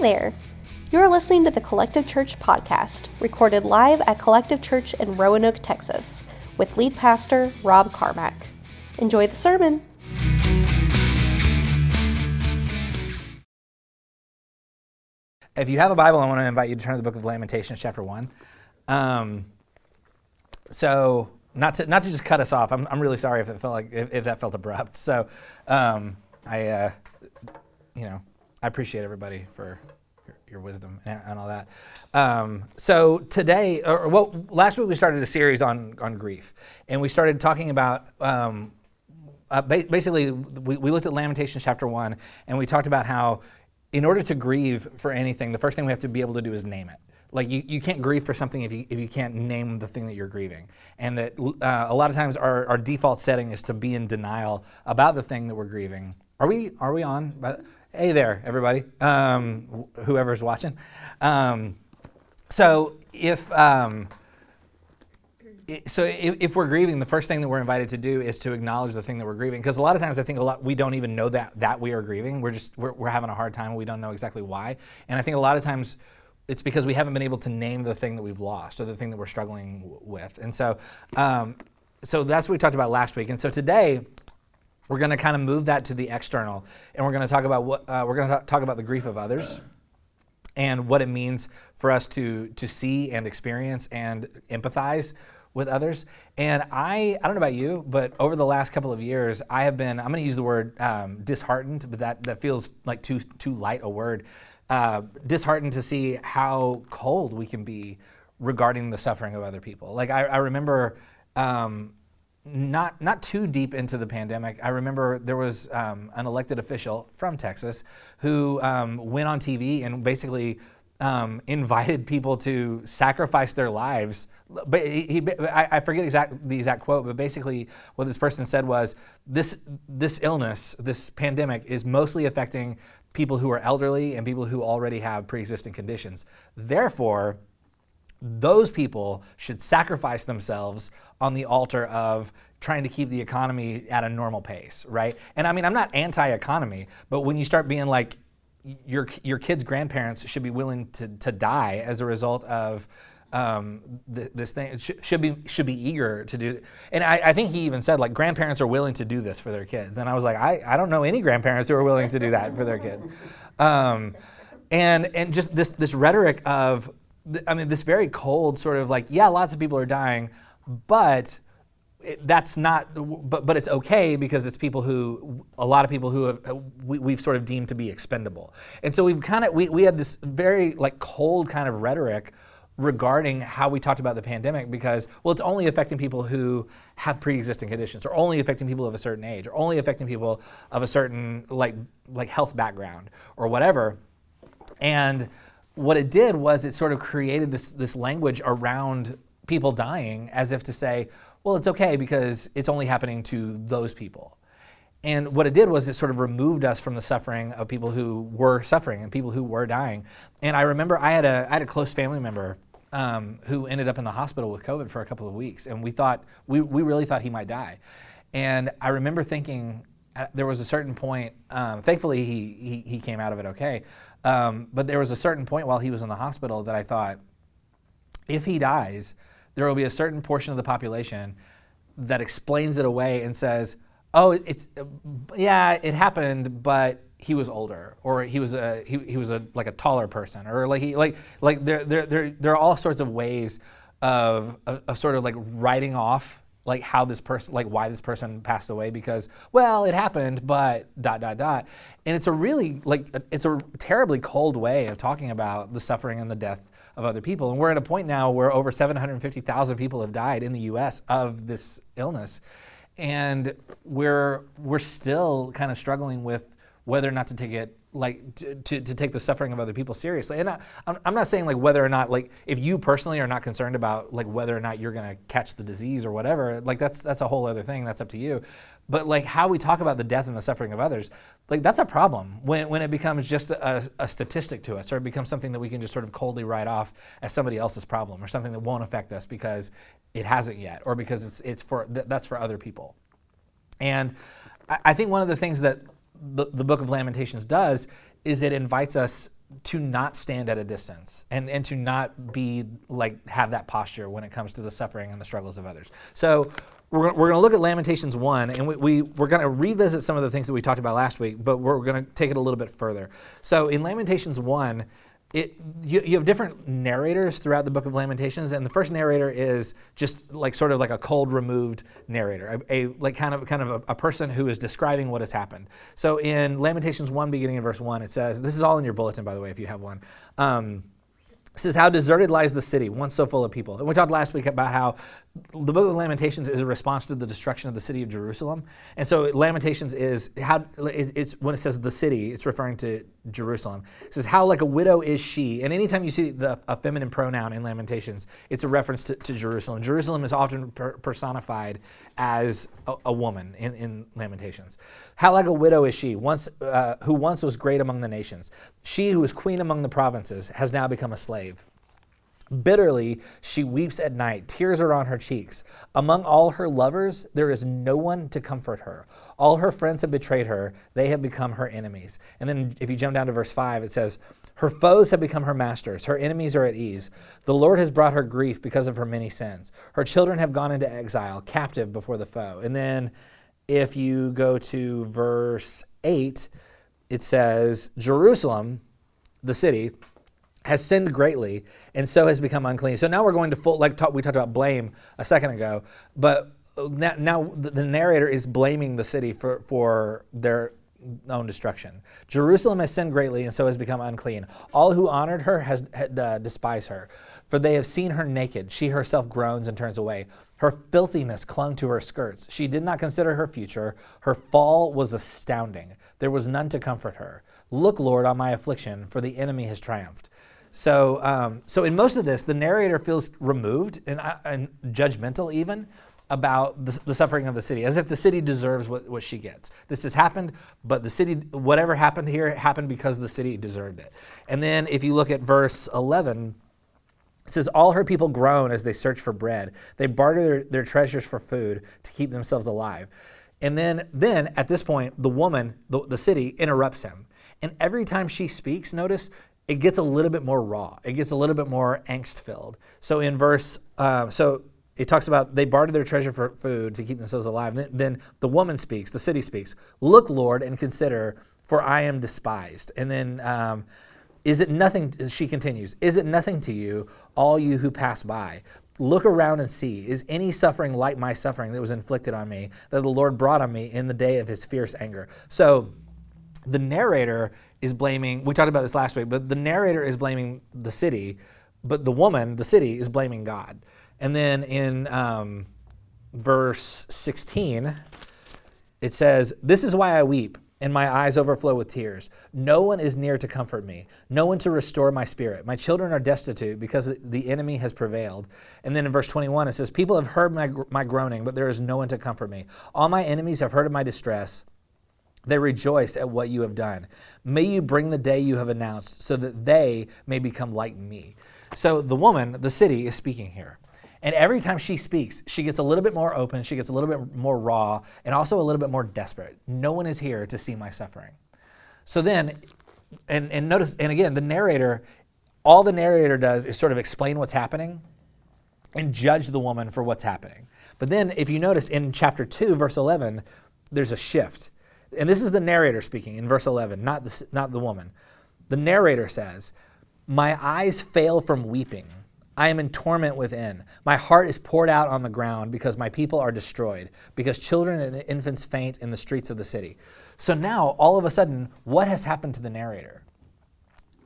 there! You're listening to the Collective Church podcast, recorded live at Collective Church in Roanoke, Texas, with lead pastor Rob Carmack. Enjoy the sermon. If you have a Bible, I want to invite you to turn to the book of Lamentations, chapter 1. Um, so, not to, not to just cut us off, I'm, I'm really sorry if it felt like if, if that felt abrupt. So, um, I, uh, you know, I appreciate everybody for your, your wisdom and, and, all that. Um, so today, or well, last week we started a series on on grief, and we started talking about. Um, uh, ba- basically, we, we looked at Lamentations chapter one, and we talked about how, in order to grieve for anything, the first thing we have to be able to do is name it like you, you can't grieve for something if you, if you can't name the thing that you're grieving and that uh, a lot of times our, our default setting is to be in denial about the thing that we're grieving are we are we on Hey there, everybody, um, whoever's watching. Um, so if um, so if, if, we're grieving, the first thing that we're invited to do is to acknowledge the thing that we're grieving. Because a lot of times I think a lot we don't even know that that we are grieving. We're just we're, we're having a hard time. We don't know exactly why. And I think a lot of times it's because we haven't been able to name the thing that we've lost or the thing that we're struggling w- with. And so um, so that's what we talked about last week. And so today we're going to kind of move that to the external, and we're going to talk about what uh, we're going to talk about the grief of others, and what it means for us to to see and experience and empathize with others. And I I don't know about you, but over the last couple of years, I have been I'm going to use the word um, disheartened, but that that feels like too too light a word. Uh, disheartened to see how cold we can be regarding the suffering of other people. Like I, I remember. Um, not not too deep into the pandemic, I remember there was um, an elected official from Texas who um, went on TV and basically um, invited people to sacrifice their lives. But he, he I, forget exact, the exact quote, but basically what this person said was this this illness, this pandemic, is mostly affecting people who are elderly and people who already have pre-existing conditions. Therefore those people should sacrifice themselves on the altar of trying to keep the economy at a normal pace, right? And I mean, I'm not anti-economy, but when you start being like, your your kids' grandparents should be willing to, to die as a result of um, th- this thing sh- should be should be eager to do. And I, I, think he even said like grandparents are willing to do this for their kids. And I was like, I, I don't know any grandparents who are willing to do that for their kids. Um, and and just this this rhetoric of I mean, this very cold sort of like, yeah, lots of people are dying, but it, that's not, but, but it's okay because it's people who, a lot of people who have, we, have sort of deemed to be expendable. And so we've kind of, we, we had this very like cold kind of rhetoric regarding how we talked about the pandemic because, well, it's only affecting people who have pre-existing conditions or only affecting people of a certain age or only affecting people of a certain like, like health background or whatever. And what it did was it sort of created this, this language around people dying as if to say, well, it's okay because it's only happening to those people. And what it did was it sort of removed us from the suffering of people who were suffering and people who were dying. And I remember I had a, I had a close family member um, who ended up in the hospital with COVID for a couple of weeks. And we thought, we, we really thought he might die. And I remember thinking, uh, there was a certain point, um, thankfully he, he, he, came out of it okay, um, but there was a certain point while he was in the hospital that I thought, if he dies, there will be a certain portion of the population that explains it away and says, oh, it's, yeah, it happened, but he was older or he was a he, he was a like a taller person or like he like like there there there, there are all sorts of ways of, of, of sort of like writing off like how this person like why this person passed away because well it happened but dot dot dot. And it's a really like it's a terribly cold way of talking about the suffering and the death of other people. And we're at a point now where over 750,000 people have died in the US of this illness. And we're we're still kind of struggling with whether or not to take it like to, to, to, take the suffering of other people seriously. And I, i'm not saying like whether or not like if you personally are not concerned about like whether or not you're going to catch the disease or whatever like that's that's a whole other thing. That's up to you. But like how we talk about the death and the suffering of others like that's a problem. When, when it becomes just a, a statistic to us or it becomes something that we can just sort of coldly write off as somebody else's problem or something that won't affect us because it hasn't yet or because it's it's for that's for other people. And I, I think one of the things that the, the book of Lamentations does is it invites us to not stand at a distance and, and to not be like have that posture when it comes to the suffering and the struggles of others. So we're, we're going to look at Lamentations 1, and we, we, we're going to revisit some of the things that we talked about last week, but we're going to take it a little bit further. So in Lamentations 1, it, you, you have different narrators throughout the book of Lamentations, and the first narrator is just like sort of like a cold removed narrator, a, a like kind of kind of a, a, person who is describing what has happened. So in Lamentations 1, beginning in verse 1, it says, This is all in your bulletin, by the way, if you have one. Um, says, How deserted lies the city, once so full of people. And we talked last week about how the book of Lamentations is a response to the destruction of the city of Jerusalem. And so Lamentations is how it's when it says the city, it's referring to Jerusalem. It says, How like a widow is she. And anytime you see the, a feminine pronoun in Lamentations, it's a reference to, to Jerusalem. Jerusalem is often per- personified as a, a woman in, in, Lamentations. How like a widow is she, once, uh, who once was great among the nations. She who was queen among the provinces has now become a slave. Bitterly, she weeps at night. Tears are on her cheeks. Among all her lovers, there is no one to comfort her. All her friends have betrayed her. They have become her enemies. And then, if you jump down to verse 5, it says, Her foes have become her masters. Her enemies are at ease. The Lord has brought her grief because of her many sins. Her children have gone into exile, captive before the foe. And then, if you go to verse 8, it says, Jerusalem, the city, has sinned greatly and so has become unclean. So now we're going to full, like talk, we talked about blame a second ago, but now, the narrator is blaming the city for, for their own destruction. Jerusalem has sinned greatly and so has become unclean. All who honored her has uh, despised her, for they have seen her naked. She herself groans and turns away. Her filthiness clung to her skirts. She did not consider her future. Her fall was astounding. There was none to comfort her. Look, Lord, on my affliction, for the enemy has triumphed. So, um, so in most of this, the narrator feels removed and, uh, and judgmental even about the, the, suffering of the city, as if the city deserves what, what she gets. This has happened, but the city, whatever happened here, happened because the city deserved it. And then if you look at verse 11, it says, All her people groan as they search for bread. They barter their, their treasures for food to keep themselves alive. And then, then at this point, the woman, the, the city, interrupts him. And every time she speaks, notice it gets a little bit more raw. It gets a little bit more angst filled. So in verse, uh, so it talks about they bartered their treasure for food to keep themselves alive. Then, then, the woman speaks, the city speaks. Look, Lord, and consider, for I am despised. And then, um, is it nothing? She continues. Is it nothing to you, all you who pass by? Look around and see. Is any suffering like my suffering that was inflicted on me, that the Lord brought on me in the day of his fierce anger? So the narrator is blaming, we talked about this last week, but the narrator is blaming the city, but the woman, the city, is blaming God. And then in um, verse 16, it says, This is why I weep, and my eyes overflow with tears. No one is near to comfort me, no one to restore my spirit. My children are destitute because the enemy has prevailed. And then in verse 21, it says, People have heard my, my groaning, but there is no one to comfort me. All my enemies have heard of my distress. They rejoice at what you have done. May you bring the day you have announced so that they may become like me. So the woman, the city, is speaking here. And every time she speaks, she gets a little bit more open, she gets a little bit more raw, and also a little bit more desperate. No one is here to see my suffering. So then, and, and notice, and again, the narrator, all the narrator does is sort of explain what's happening and judge the woman for what's happening. But then, if you notice in chapter 2, verse 11, there's a shift and this is the narrator speaking in verse 11, not the, not the woman. The narrator says, My eyes fail from weeping. I am in torment within. My heart is poured out on the ground because my people are destroyed, because children and infants faint in the streets of the city. So now, all of a sudden, what has happened to the narrator?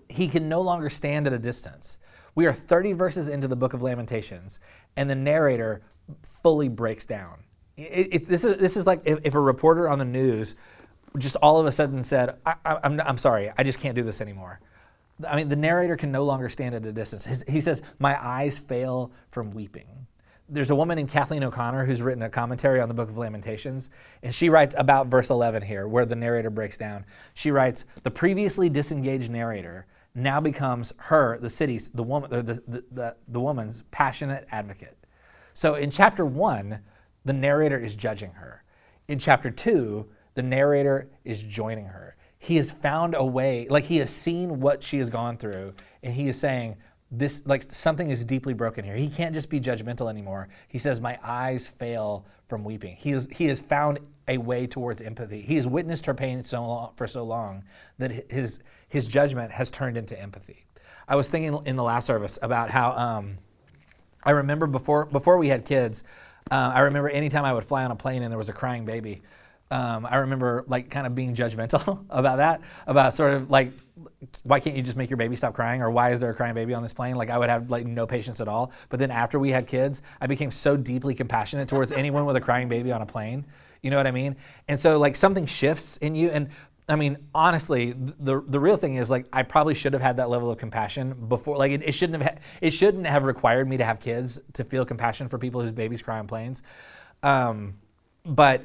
He can no longer stand at a distance. We are 30 verses into the book of Lamentations, and the narrator fully breaks down. It, it, this, is, this is like if, if, a reporter on the news just all of a sudden said, I, am I'm, I'm sorry, I just can't do this anymore. I mean, the narrator can no longer stand at a distance. His, he says, My eyes fail from weeping. There's a woman in Kathleen O'Connor who's written a commentary on the book of Lamentations, and she writes about verse 11 here, where the narrator breaks down. She writes, The previously disengaged narrator now becomes her, the city's, the, woman, the, the, the, the woman's passionate advocate. So in chapter one, the narrator is judging her. In chapter two, the narrator is joining her. he has found a way, like he has seen what she has gone through, and he is saying, this like something is deeply broken here. He can't just be judgmental anymore. He says, My eyes fail from weeping. He is he has found a way towards empathy. He has witnessed her pain so long, for so long that his his judgment has turned into empathy. I was thinking in the last service about how um, I remember before before we had kids, uh, I remember anytime I would fly on a plane and there was a crying baby, um, I remember like kind of being judgmental about that, about sort of like, why can't you just make your baby stop crying, or why is there a crying baby on this plane? Like I would have like no patience at all. But then after we had kids, I became so deeply compassionate towards anyone with a crying baby on a plane. You know what I mean? And so like something shifts in you, and I mean, honestly, the the real thing is like I probably should have had that level of compassion before. Like it, it shouldn't have it shouldn't have required me to have kids to feel compassion for people whose babies cry on planes. Um, but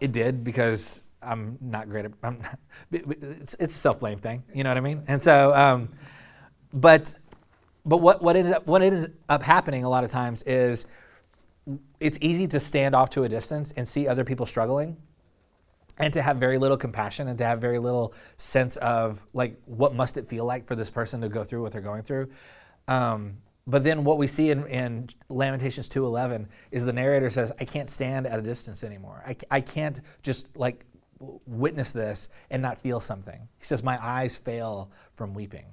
it did because I'm not great at. I'm not, it's, it's a self blame thing. You know what I mean? And so, um, but but what what ended up what ends up happening a lot of times is it's easy to stand off to a distance and see other people struggling and to have very little compassion and to have very little sense of like what must it feel like for this person to go through what they're going through um, but then what we see in, in Lamentations 2:11 is the narrator says, "I can't stand at a distance anymore. I, I can't just like witness this and not feel something." He says, "My eyes fail from weeping."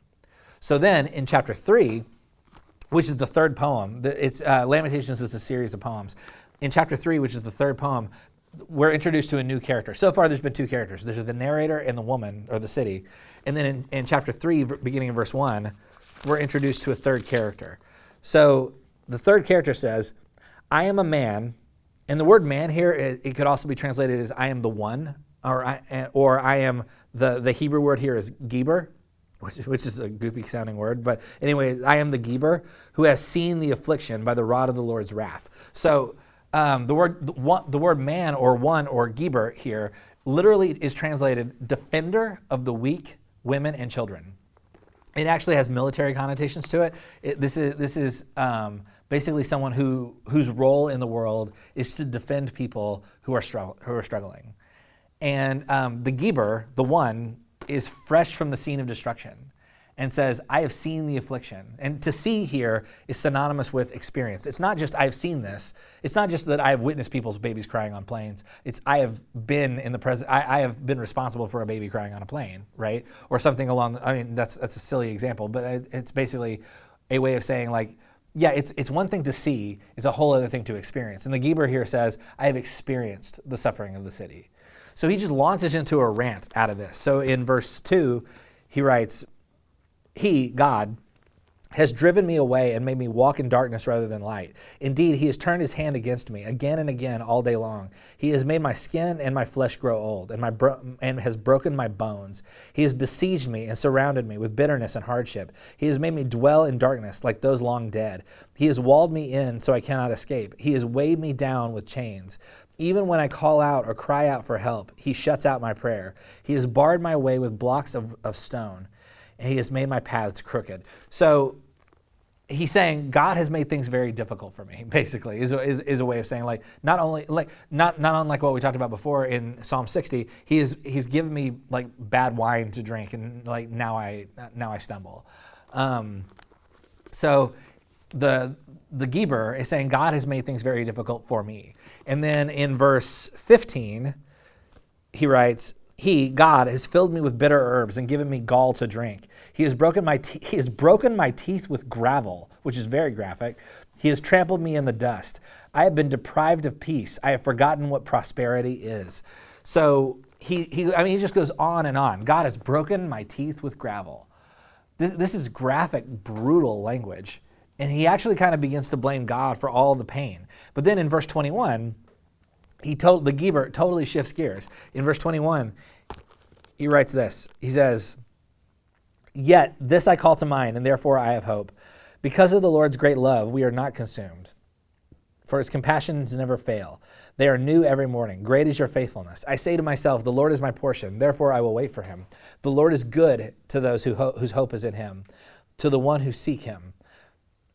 So then in chapter three, which is the third poem, it's uh, Lamentations is a series of poems. In chapter three, which is the third poem, we're introduced to a new character. So far, there's been two characters. There's the narrator and the woman or the city, and then in, in chapter three, beginning in verse one we're introduced to a third character. So the third character says, I am a man. And the word man here, it, it could also be translated as I am the one, or I, eh, or I am the, the Hebrew word here is Geber, which, which is a goofy sounding word. But anyway, I am the Geber who has seen the affliction by the rod of the Lord's wrath. So um, the, word, the, one, the word man or one or Geber here literally is translated defender of the weak, women, and children. It actually has military connotations to it. it this is this is um, basically someone who whose role in the world is to defend people who are strugg- who are struggling. And um, the Geber, the one, is fresh from the scene of destruction and says, I have seen the affliction. And to see here is synonymous with experience. It's not just I've seen this. It's not just that I have witnessed people's babies crying on planes. It's I have been in the present, I, I, have been responsible for a baby crying on a plane, right? Or something along, I mean, that's, that's a silly example, but it's basically a way of saying like, yeah, it's, it's one thing to see, it's a whole other thing to experience. And the Geber here says, I have experienced the suffering of the city. So he just launches into a rant out of this. So in verse 2, he writes, he, God, has driven me away and made me walk in darkness rather than light. Indeed, he has turned his hand against me again and again all day long. He has made my skin and my flesh grow old, and my bro- and has broken my bones. He has besieged me and surrounded me with bitterness and hardship. He has made me dwell in darkness like those long dead. He has walled me in so I cannot escape. He has weighed me down with chains. Even when I call out or cry out for help, he shuts out my prayer. He has barred my way with blocks of, of stone he has made my paths crooked. So he's saying God has made things very difficult for me, basically, is, is, is a way of saying like not only like not not unlike what we talked about before in Psalm 60, he is he's given me like bad wine to drink and like now I now I stumble. Um, so the the Geber is saying God has made things very difficult for me. And then in verse 15, he writes, he, God, has filled me with bitter herbs and given me gall to drink. He has broken my te- he has broken my teeth with gravel, which is very graphic. He has trampled me in the dust. I have been deprived of peace. I have forgotten what prosperity is. So he, he I mean, he just goes on and on. God has broken my teeth with gravel. This, this is graphic, brutal language. And he actually kind of begins to blame God for all the pain. But then in verse 21, he told the Geber totally shifts gears. In verse 21, he writes this. He says, Yet this I call to mind, and therefore I have hope. Because of the Lord's great love, we are not consumed. For his compassions never fail. They are new every morning. Great is your faithfulness. I say to myself, The Lord is my portion, therefore I will wait for him. The Lord is good to those who ho- whose hope is in him, to the one who seek him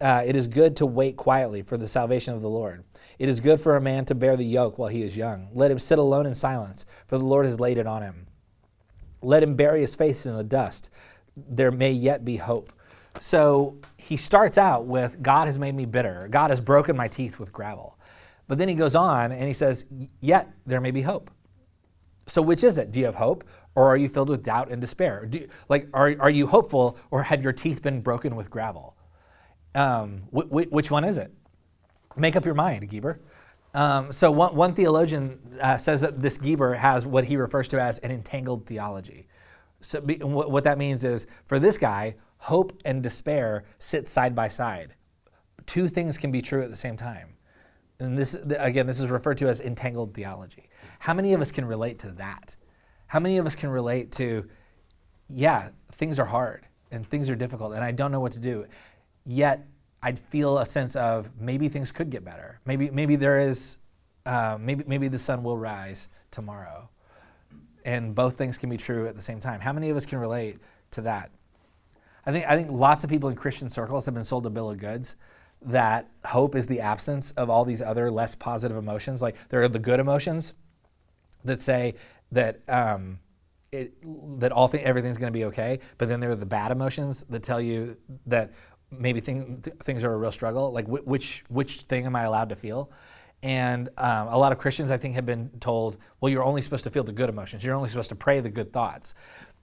uh, it is good to wait quietly for the salvation of the Lord. It is good for a man to bear the yoke while he is young. Let him sit alone in silence, for the Lord has laid it on him. Let him bury his face in the dust. There may yet be hope. So he starts out with God has made me bitter. God has broken my teeth with gravel. But then he goes on and he says, Yet there may be hope. So which is it? Do you have hope or are you filled with doubt and despair? Do, like, are, are you hopeful or have your teeth been broken with gravel? Um, wh- wh- which one is it? Make up your mind, Geber. Um, so one, one theologian uh, says that this Geber has what he refers to as an entangled theology. So be, what, what that means is for this guy, hope and despair sit side by side. Two things can be true at the same time. And this, again, this is referred to as entangled theology. How many of us can relate to that? How many of us can relate to, yeah, things are hard and things are difficult and I don't know what to do, yet I'd feel a sense of maybe things could get better. Maybe, maybe there is, uh, maybe, maybe the sun will rise tomorrow. And both things can be true at the same time. How many of us can relate to that? I think, I think lots of people in Christian circles have been sold a bill of goods that hope is the absence of all these other less positive emotions. Like there are the good emotions that say that um, it, that all th- everything's going to be okay, but then there are the bad emotions that tell you that maybe thing, th- things are a real struggle. Like wh- which which thing am I allowed to feel? And um, a lot of Christians, I think, have been told, well, you're only supposed to feel the good emotions. You're only supposed to pray the good thoughts.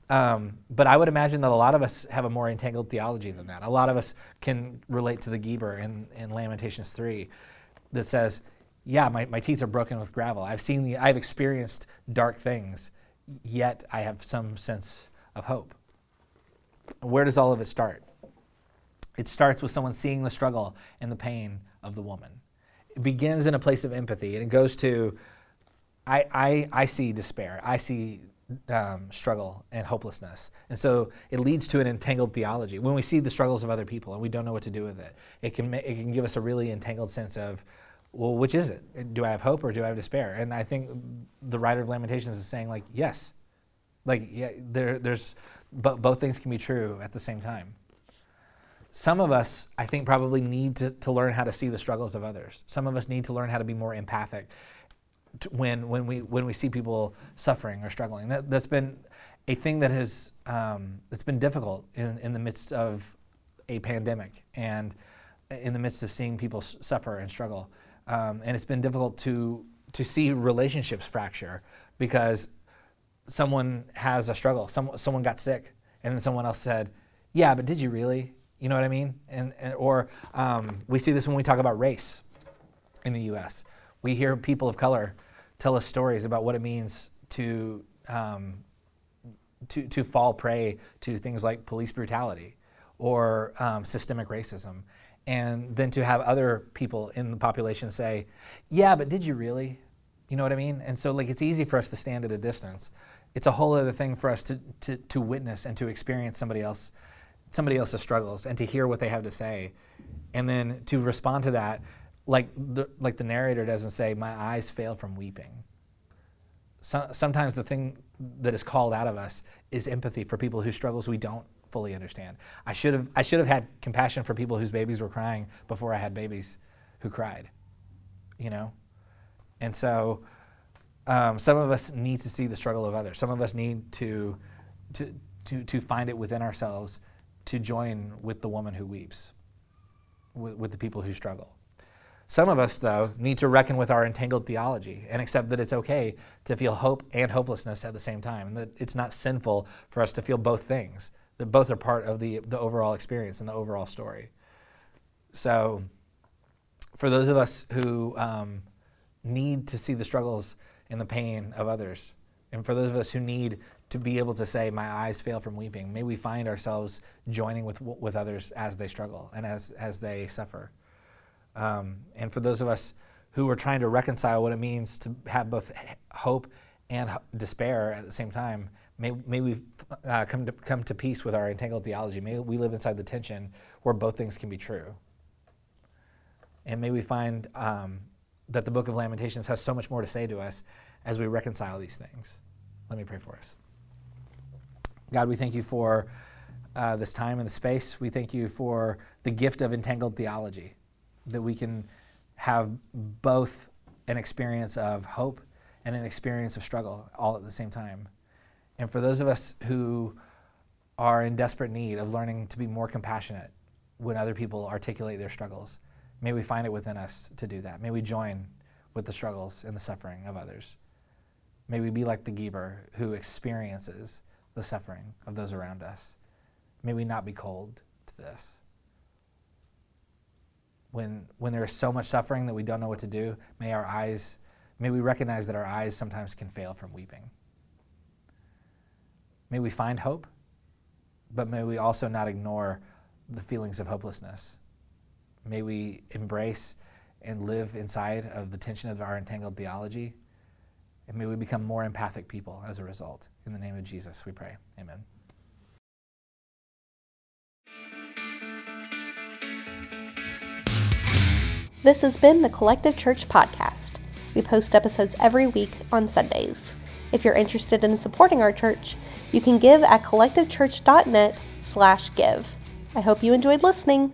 Um, but I would imagine that a lot of us have a more entangled theology than that. A lot of us can relate to the Geber in, in Lamentations 3 that says, yeah, my, my teeth are broken with gravel. I've seen the, I've experienced dark things, yet I have some sense of hope. Where does all of it start? It starts with someone seeing the struggle and the pain of the woman. It begins in a place of empathy and it goes to, I, I, I see despair. I see um, struggle and hopelessness. And so it leads to an entangled theology. When we see the struggles of other people and we don't know what to do with it, it can, it can give us a really entangled sense of, well, which is it? Do I have hope or do I have despair? And I think the writer of Lamentations is saying, like, yes. Like, yeah, there, there's, but both things can be true at the same time. Some of us, I think, probably need to, to learn how to see the struggles of others. Some of us need to learn how to be more empathic when, when, we, when we see people suffering or struggling. That, that's been a thing that has um, that's been difficult in, in the midst of a pandemic and in the midst of seeing people suffer and struggle. Um, and it's been difficult to, to see relationships fracture because someone has a struggle. Some, someone got sick, and then someone else said, Yeah, but did you really? You know what I mean? And, and or um, we see this when we talk about race in the U.S. We hear people of color tell us stories about what it means to um, to, to fall prey to things like police brutality or um, systemic racism and then to have other people in the population say, "Yeah, but did you really?" You know what I mean? And so like it's easy for us to stand at a distance. It's a whole other thing for us to to, to witness and to experience somebody else somebody else's struggles and to hear what they have to say and then to respond to that like the, like the narrator doesn't say my eyes fail from weeping so, sometimes the thing that is called out of us is empathy for people whose struggles we don't fully understand. I should have I should have had compassion for people whose babies were crying before I had babies who cried. You know? And so um, some of us need to see the struggle of others. Some of us need to, to, to, to find it within ourselves to join with the woman who weeps, with, with the people who struggle. Some of us, though, need to reckon with our entangled theology and accept that it's okay to feel hope and hopelessness at the same time, and that it's not sinful for us to feel both things that both are part of the, the overall experience and the overall story. So, for those of us who um, need to see the struggles and the pain of others, and for those of us who need to be able to say, "My eyes fail from weeping," may we find ourselves joining with with others as they struggle and as as they suffer. Um, and for those of us who are trying to reconcile what it means to have both hope and despair at the same time, May, may we uh, come, to, come to peace with our entangled theology. May we live inside the tension where both things can be true. And may we find um, that the book of Lamentations has so much more to say to us as we reconcile these things. Let me pray for us. God, we thank you for uh, this time and the space. We thank you for the gift of entangled theology, that we can have both an experience of hope and an experience of struggle all at the same time. And for those of us who are in desperate need of learning to be more compassionate when other people articulate their struggles, may we find it within us to do that. May we join with the struggles and the suffering of others. May we be like the Geber who experiences the suffering of those around us. May we not be cold to this. When, when there is so much suffering that we don't know what to do, may our eyes, may we recognize that our eyes sometimes can fail from weeping. May we find hope, but may we also not ignore the feelings of hopelessness. May we embrace and live inside of the tension of our entangled theology. And may we become more empathic people as a result. In the name of Jesus, we pray. Amen. This has been the Collective Church Podcast. We post episodes every week on Sundays. If you're interested in supporting our church, you can give at collectivechurch.net slash give. I hope you enjoyed listening.